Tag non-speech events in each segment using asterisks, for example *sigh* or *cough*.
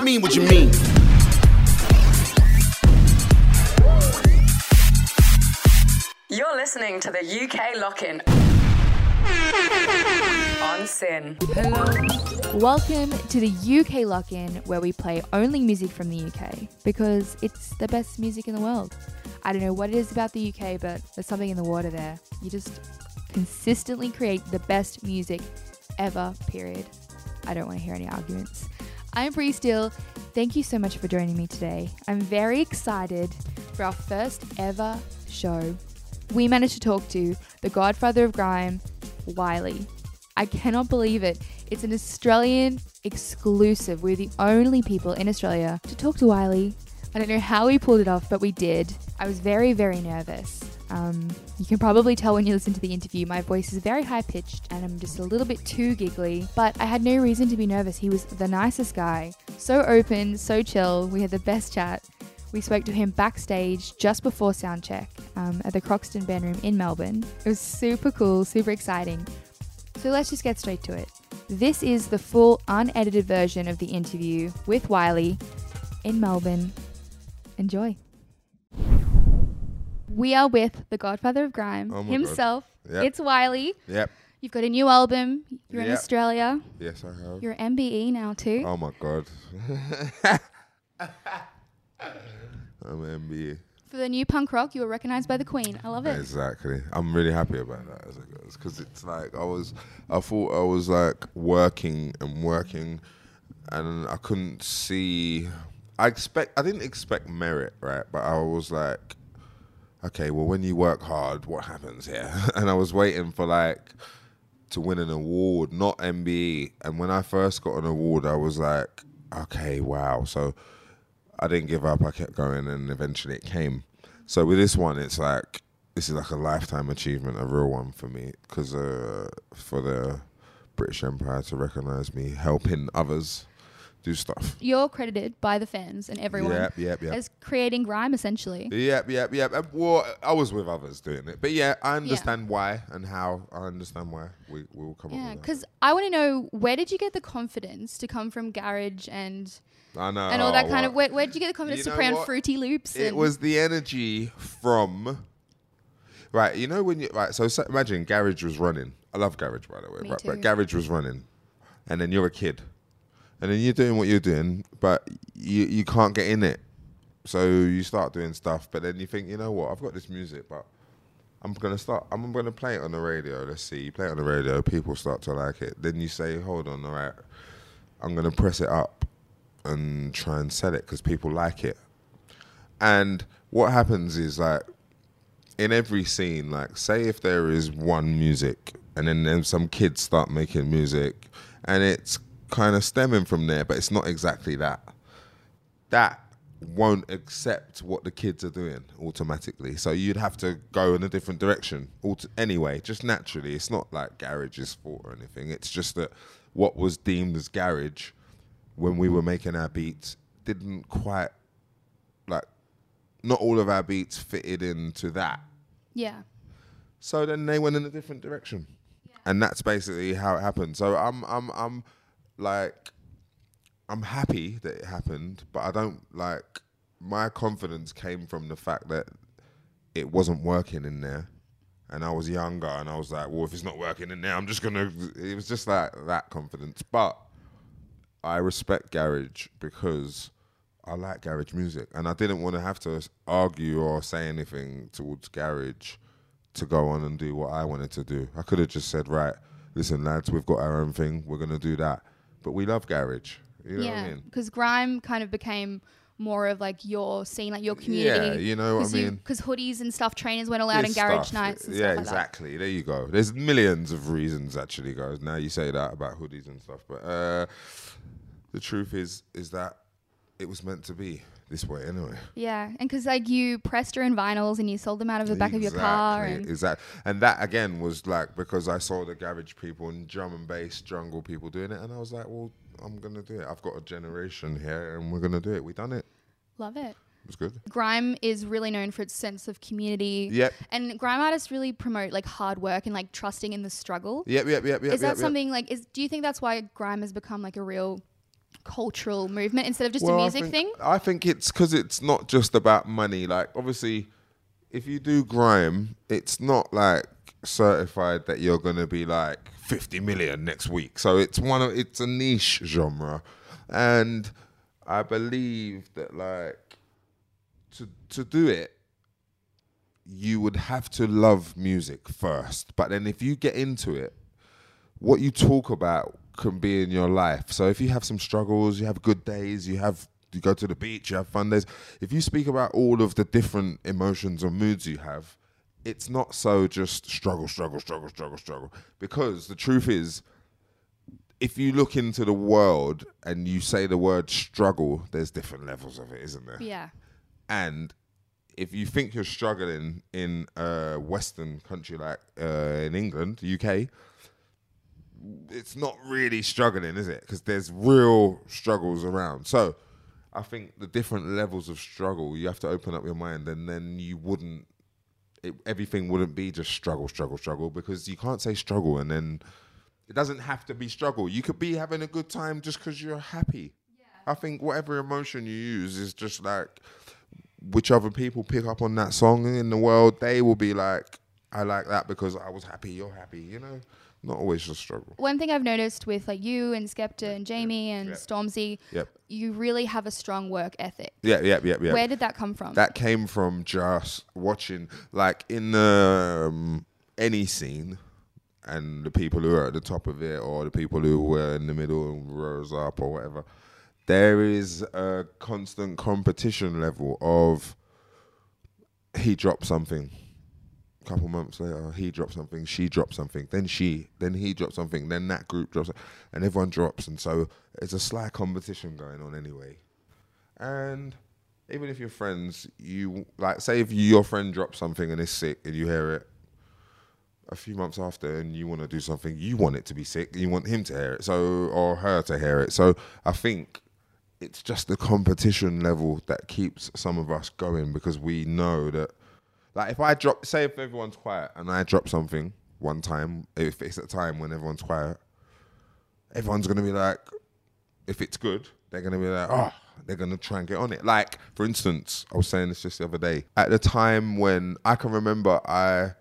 you mean? What you mean? You're listening to the UK Lock In on SYN. Hello. Welcome to the UK Lock In, where we play only music from the UK because it's the best music in the world. I don't know what it is about the UK, but there's something in the water there. You just consistently create the best music ever, period. I don't want to hear any arguments. I'm Bree Steele. Thank you so much for joining me today. I'm very excited for our first ever show. We managed to talk to the godfather of grime, Wiley. I cannot believe it. It's an Australian exclusive. We're the only people in Australia to talk to Wiley. I don't know how we pulled it off, but we did. I was very, very nervous. Um, you can probably tell when you listen to the interview, my voice is very high pitched and I'm just a little bit too giggly, but I had no reason to be nervous. He was the nicest guy, so open, so chill. We had the best chat. We spoke to him backstage just before soundcheck um, at the Croxton Band Room in Melbourne. It was super cool, super exciting. So let's just get straight to it. This is the full unedited version of the interview with Wiley in Melbourne. Enjoy. We are with the godfather of grime Oh himself. Yep. It's Wiley. Yep. You've got a new album. You're in Australia. Yes, I have. You're MBE now too. oh my god. *laughs* I'm MBA. For the new punk rock, you were recognized by the Queen. I love it. Exactly. I'm really happy about that as it goes because it's like I was, I thought I was like working and working, and I couldn't see. I expect. I didn't expect merit, right? But I was like, okay, well, when you work hard, what happens here? *laughs* and I was waiting for like to win an award, not MBE. And when I first got an award, I was like, okay, wow. So I didn't give up. I kept going, and eventually it came. So with this one, it's like this is like a lifetime achievement, a real one for me, because uh, for the British Empire to recognise me helping others do stuff. You're credited by the fans and everyone Yep, yep, yep. as creating grime, essentially. Yep, yep, yep. Well, I was with others doing it, but yeah, I understand why and how. I understand why we we will come Yeah, up with that. because I want to know where did you get the confidence to come from garage and I know and all that oh, kind well, of where, where did you get the confidence You to play on FruityLoops? It was the energy from. Right, you know when you right. So, so imagine garage was running. I love garage by the way. Me right, too. but garage was running, and then you're a kid, and then you're doing what you're doing, but you you can't get in it. So you start doing stuff, but then you think, you know what? I've got this music, but I'm gonna start. I'm gonna play it on the radio. Let's see. You play it on the radio. People start to like it. Then you say, hold on, all right. I'm gonna press it up and try and sell it because people like it. And what happens is like in every scene, like say if there is one music and then, then some kids start making music and it's kind of stemming from there, but it's not exactly that. That won't accept what the kids are doing automatically. So you'd have to go in a different direction. Anyway, just naturally. It's not like garage's fault or anything. It's just that what was deemed as garage when we were making our beats didn't quite like not all of our beats fitted into that. yeah. So then they went in a different direction. And that's basically how it happened. So I'm I'm I'm like I'm happy that it happened, but I don't like my confidence came from the fact that it wasn't working in there. And I was younger and I was like, well, if it's not working in there, I'm just gonna it was just like that confidence. But I respect garage because I like garage music, and I didn't want to have to argue or say anything towards garage to go on and do what I wanted to do. I could have just said, right, listen, lads, we've got our own thing, we're gonna do that. But we love garage. You know what I yeah. mean? Because grime kind of became more of like your scene, like your community. Yeah, you know what I mean? Because hoodies and stuff, trainers went all out in garage stuff. nights and yeah, stuff like exactly. There you go. There's millions of reasons actually, guys. Now you say that about hoodies and stuff, but uh, the truth is, is that it was meant to be this way anyway. Yeah, and because like you pressed your own vinyls and you sold them out of the back of your car, and exactly. And that again was like because I saw the garage people and drum and bass jungle people doing it, and I was like, well, I'm gonna do it. I've got a generation here, and we're gonna do it. We done it. love it. It's good. Grime is really known for its sense of community. Yep. And grime artists really promote like hard work and like trusting in the struggle. Yep, yep, yep, yep. is that yep, yep. something like is do you think that's why grime has become like a real cultural movement instead of just Well, a I music think- thing? I think it's because it's not just about money. Like, obviously, if you do grime, it's not like certified that you're gonna be like 50 million next week. So it's one of it's a niche genre, and I believe that like to to do it, you would have to love music first. But then if you get into it, what you talk about can be in your life. So if you have some struggles, you have good days, you have you go to the beach, you have fun days. If you speak about all of the different emotions or moods you have, it's not so just struggle, struggle, struggle, struggle, struggle. Because the truth is, if you look into the world and you say the word struggle, there's different levels of it, isn't there? Yeah. And if you think you're struggling in a Western country like uh, in England, UK, it's not really struggling, is it? Because there's real struggles around. So I think the different levels of struggle, you have to open up your mind, and then you wouldn't. It, everything wouldn't be just struggle, struggle, struggle, because you can't say struggle and then it doesn't have to be struggle. You could be having a good time just because you're happy. I think whatever emotion you use is just like which other people pick up on that song in the world, they will be like, I like that because I was happy, you're happy, you know? Not always just struggle. One thing I've noticed with like you and Skepta and JME and. Stormzy, Yep. you really have a strong work ethic. Yeah, yeah, yeah, yeah. Where did that come from? that came from just watching, like in the, um, any scene, and the people who are at the top of it, or the people who were in the middle and rose up, or whatever. There is a constant competition level of he dropped something. A couple months later, he drops something, she drops something, then she, then he drops something, then that group drops, and everyone drops, and so it's a slight competition going on anyway. And even if you're friends, you like say if your friend drops something and is sick and you hear it a few months after and you want to do something, you want it to be sick, you want him to hear it, so or her to hear it. So I think it's just the competition level that keeps some of us going because we know that like if I drop say if everyone's quiet and I drop something one time, if it's a time when everyone's quiet, everyone's gonna be like if it's good, they're gonna be like, oh, they're gonna try and get on it. Like, for instance, I was saying this just the other day. At the time when I can remember, I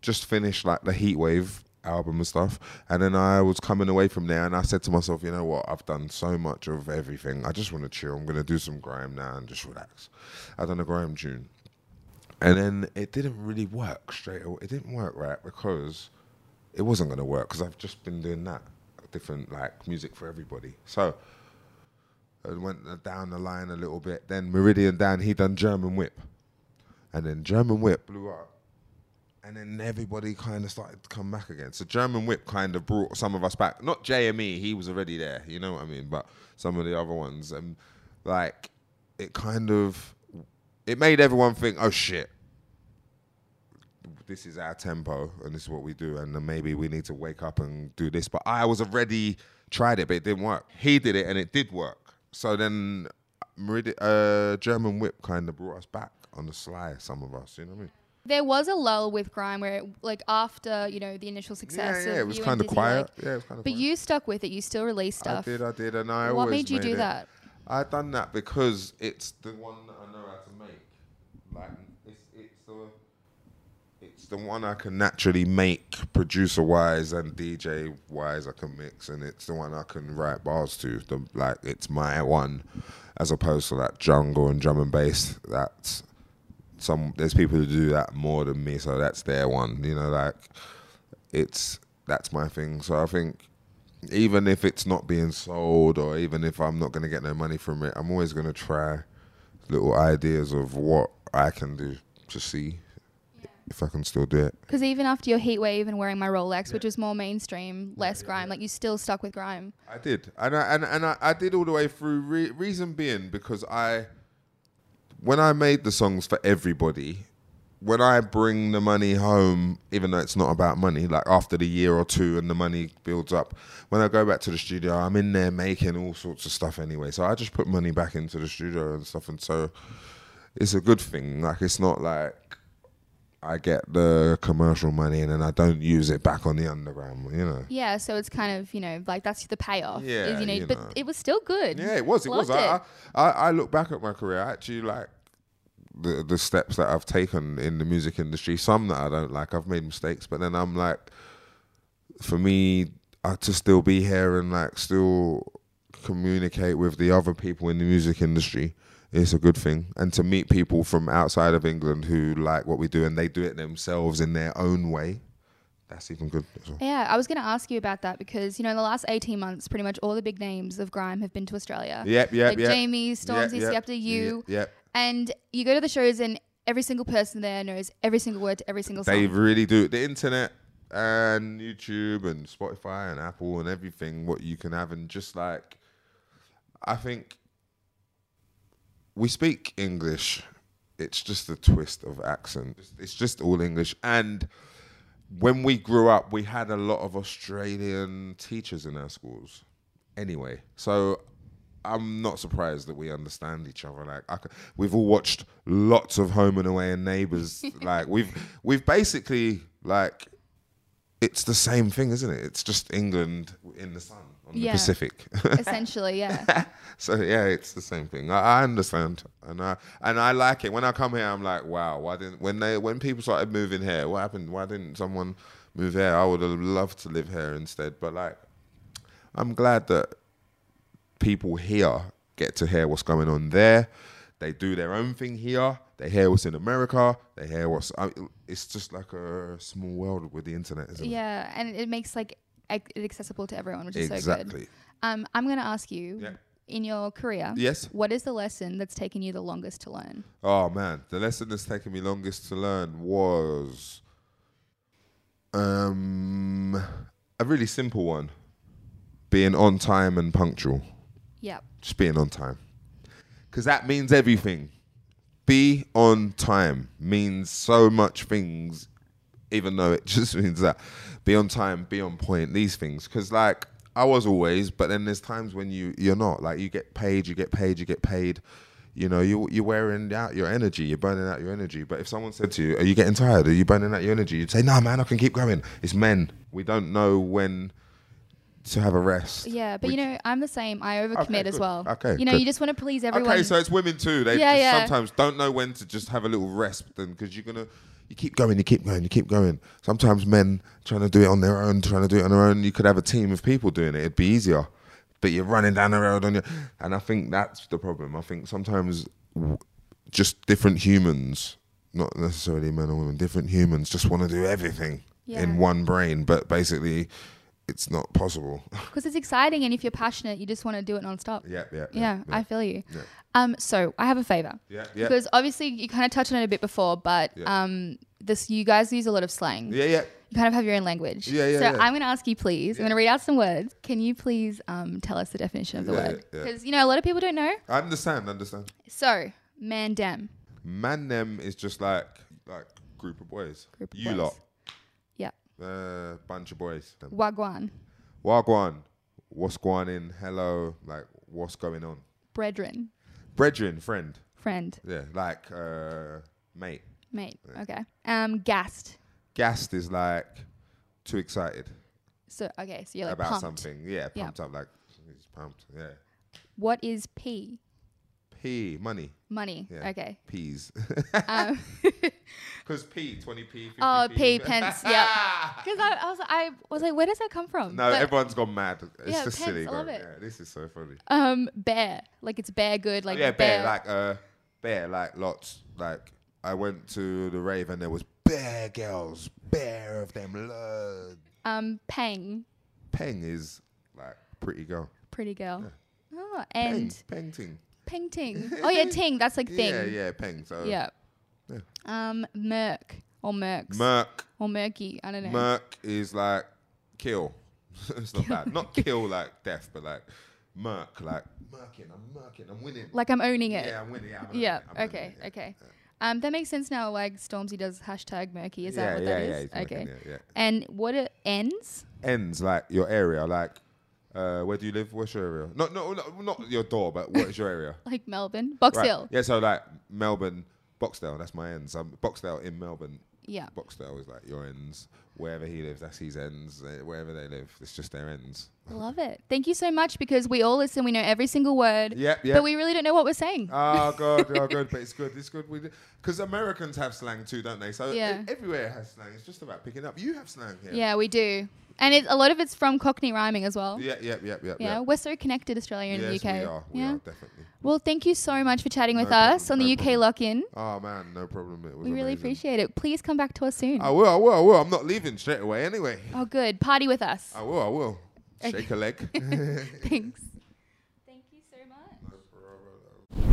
just finished like the Heat Wave album and stuff, and then I was coming away from there, and I said to myself, you know what? I've done so much of everything. I just want to chill. I'm gonna do some grime now and just relax. I done a grime tune, and then it didn't really work straight away. It didn't work right because it wasn't gonna work because I've just been doing that different like music for everybody. So I went down the line a little bit. Then Meridian Dan, he done German Whip, and then German Whip blew up, and then everybody kind of started to come back again. So German Whip kind of brought some of us back. Not JME, he was already there, you know what I mean. But some of the other ones, and like it kind of it made everyone think, oh shit, this is our tempo and this is what we do and then maybe we need to wake up and do this but i was already tried it but it didn't work he did it and it did work so then Meridi- uh, german whip kind of brought us back on the sly some of us you know what i mean there was a lull with grime where, it, like, after you know the initial success, yeah of it was kind of quiet like- yeah it was kind of but quiet. you stuck with it. You still released stuff. i did i did and i what always made you do it. that? I done that because it's the one that i know how to make like it's, it's the it's the one I can naturally make producer wise and DJ wise I can mix and it's the one I can write bars to. The like it's my one as opposed to that jungle and drum and bass. That's some there's people who do that more than me, so that's their one. You know, like it's that's my thing. So I think even if it's not being sold or even if I'm not gonna get no money from it, I'm always gonna try little ideas of what I can do to see if I can still do it. Because even after your heat wave and wearing my Rolex, which was more mainstream, less grime, like you still stuck with grime. I did, and I and, and I, I did all the way through. Re- reason being because I, when I made the songs for everybody, when I bring the money home, even though it's not about money, like after the year or two and the money builds up, when I go back to the studio, I'm in there making all sorts of stuff anyway. So I just put money back into the studio and stuff, and so it's a good thing. Like it's not like I get the commercial money and then I don't use it back on the underground. You know. Yeah, so it's kind of you know like that's the payoff. is, Yeah, you know, you but know. it was still good. Yeah, it was. It was. Loved I. I, I look back at my career. I actually like the the steps that I've taken in the music industry. Some that I don't like. I've made mistakes, but then I'm like, for me, uh, to still be here and like still communicate with the other people in the music industry is a good thing. And to meet people from outside of England who like what we do and they do it themselves in their own way, that's even good. well. Yeah, I was going to ask you about that because you know in the last eighteen months, pretty much all the big names of grime have been to Australia. Yep, yep, like yep. JME, Stormzy, Yep, yep, Skepta, you, Yep. yep. And you go to the shows and every single person there knows every single word to every single song. They really do. The internet and YouTube and Spotify and Apple and everything, what you can have, and just like, I think we speak English. It's just a twist of accent. It's just all English. And when we grew up, we had a lot of Australian teachers in our schools. Anyway, so I'm not surprised that we understand each other. Like I c we've all watched lots of Home and Away and Neighbours. *laughs* like we've we've basically like it's the same thing, isn't it? It's just England in the sun on Yeah. the Pacific. *laughs* Essentially, yeah. so yeah, it's the same thing. I, I understand, and I and I like it. When I come here, I'm like, wow. Why didn't when they when people started moving here? What happened? Why didn't someone move here? I would have loved to live here instead. But like, I'm glad that people here get to hear what's going on there. They do their own thing here. They hear what's in America. They hear what's. I, it's just like a small world with the internet, isn't it? yeah, and it makes like ac- it accessible to everyone, which is so Exactly. good. Um, I'm going to ask you, Yeah. in your career, Yes. what is the lesson that's taken you the longest to learn? Oh man, the lesson that's taken me longest to learn was um a really simple one. Being on time and punctual. Yeah. Just being on time. Cause that means everything. Be on time means so much things, even though it *laughs* just means that. Be on time, be on point, these things. Cause like I was always, but then there's times when you you're not. Like you get paid, you get paid, you get paid. You know, you you're wearing out your energy, you're burning out your energy. But if someone said to you, "Are you getting tired? Are you burning out your energy?" You'd say, "No, man, I can keep going." It's men. We don't know when to have a rest. Yeah, but you know, I'm the same. I overcommit Okay, as well. Okay, You know, good. you just want to please everyone. Okay, so it's women too. They Yeah, just yeah. sometimes don't know when to just have a little rest then because you're gonna you keep going, you keep going, you keep going. Sometimes men trying to do it on their own, trying to do it on their own, you could have a team of people doing it. It'd be easier. But you're running down the road on your and I think that's the problem. I think sometimes w- just different humans, not necessarily men or women, different humans just want to do everything Yeah. in one brain, but basically it's not possible. *laughs* because it's exciting, and if you're passionate, you just want to do it nonstop. yeah, yeah, Yeah, I feel you. Yeah. Um, so I have a favor. Yeah, yeah. Because obviously you kind of touched on it a bit before, but Yeah. um, this you guys use a lot of slang. yeah, yeah. You kind of have your own language. Yeah, yeah, So yeah. I'm going to ask you, please. I'm going to read out some words. Can you please um, tell us the definition of the Yeah, word? yeah, yeah. Because you know a lot of people don't know. I understand, understand. So mandem. Man them is just like like group of boys. Group of you boys. lot. Yeah. Uh, bunch of boys. Wagwan. Wagwan. What's going in? Hello. Like what's going on? Brethren. Brethren, friend. Friend. Yeah. Like uh mate. Mate. Okay. Um, gassed. Gassed is like too excited So okay. So you're like about pumped. something. Yeah, Yeah. pumped up like he's pumped. Yeah. What is P? P money. Money. Yeah. Okay. Peas. Um, *laughs* Because P, 20p, 50p. Oh, P, pence, yeah. *laughs* Because I, I was I was like, where does that come from? No, But, everyone's gone mad. It's Yeah, just pence, silly, I love it. Yeah, this is so funny. um bear like it's bear good like yeah, bear, like uh, bear, like lots. Like I went to the rave and there was bear girls, bear of them. Lord. um pang Peng is like pretty girl. pretty girl. Oh, Peng, and peng ting. Peng ting. *laughs* Oh yeah, ting. That's like thing. Yeah, yeah, peng. So Yeah. Yeah. Um, merc or mercs Merc, or murky. I don't know. merc is like kill. *laughs* it's not bad. Not kill like death, but like merc, like merking. I'm merking. I'm winning. like I'm owning it. yeah, I'm winning. Yeah, I'm Yeah. I'm Okay. yeah. Okay. Um, that makes sense now. Like Stormzy does hashtag Merky. Is yeah, that what yeah, that yeah, is? he's merking, okay. yeah, yeah. And what it ends? ends like your area, like uh, where do you live? What's your area? Not, no, no, not your door, but what is your area? *laughs* Like Melbourne, Box Right. Hill. Yeah, so like Melbourne, Boxdale. That's my ends. I'm Boxdale in Melbourne. Yeah. Boxdale is like your ends. Wherever he lives, that's his ends. Uh, Wherever they live, it's just their ends. Love it. Thank you so much because we all listen. We know every single word. Yep, yep. But we really don't know what we're saying. Oh *laughs* god, oh god, but it's good. It's good. Because Americans have slang too, don't they? So Yeah. e- everywhere has slang. It's just about picking up. You have slang here. yeah, we do. And it, a lot of it's from Cockney rhyming as well. Yeah, yeah, yeah, yeah. Yeah, we're so connected, Australia and yes, the UK. we are. We yeah. are definitely. Well, thank you so much for chatting with No us problem, on the UK problem. Lock In. Oh man, no problem. We really amazing. appreciate it. Please come back to us soon. I will. I will. I will. I'm not leaving straight away. Anyway. Oh, good. Party with us. I will. I will. Okay. Shake a leg. *laughs* Thanks. Thank you so much.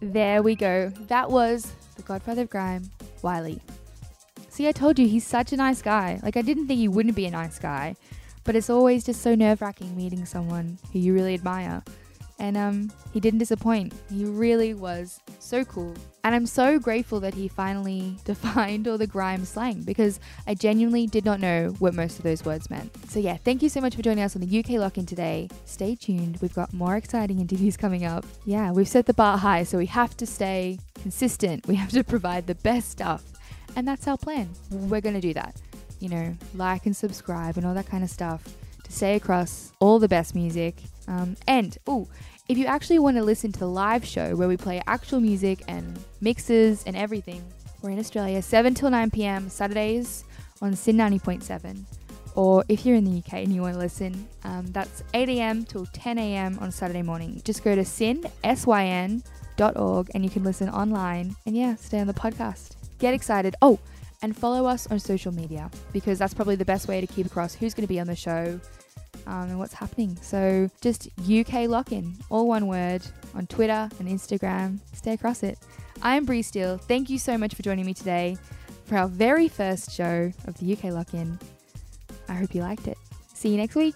There we go. That was the Godfather of Grime, Wiley. See, I told you he's such a nice guy. Like, I didn't think he wouldn't be a nice guy, but it's always just so nerve wracking meeting someone who you really admire. And um, he didn't disappoint. He really was so cool. And I'm so grateful that he finally *laughs* defined all the grime slang because I genuinely did not know what most of those words meant. So, yeah, thank you so much for joining us on the UK Lock In today. Stay tuned. We've got more exciting interviews coming up. Yeah, we've set the bar high, so we have to stay consistent. We have to provide the best stuff. And that's our plan. We're going to do that. You know, like and subscribe and all that kind of stuff to stay across all the best music. Um, and, oh, if you actually want to listen to the live show where we play actual music and mixes and everything, we're in Australia, 7 till 9 pm, Saturdays on SYN 90.7. Or if you're in the UK and you want to listen, um, that's 8 am till 10 am on Saturday morning. Just go to sin, S-Y-N, dot org and you can listen online and yeah, stay on the podcast. Get excited. Oh, and follow us on social media because that's probably the best way to keep across who's going to be on the show um, and what's happening. So just UK Lock In, all one word, on Twitter and Instagram. Stay across it. I'm Bree Steele. Thank you so much for joining me today for our very first show of the UK Lock In. I hope you liked it. See you next week.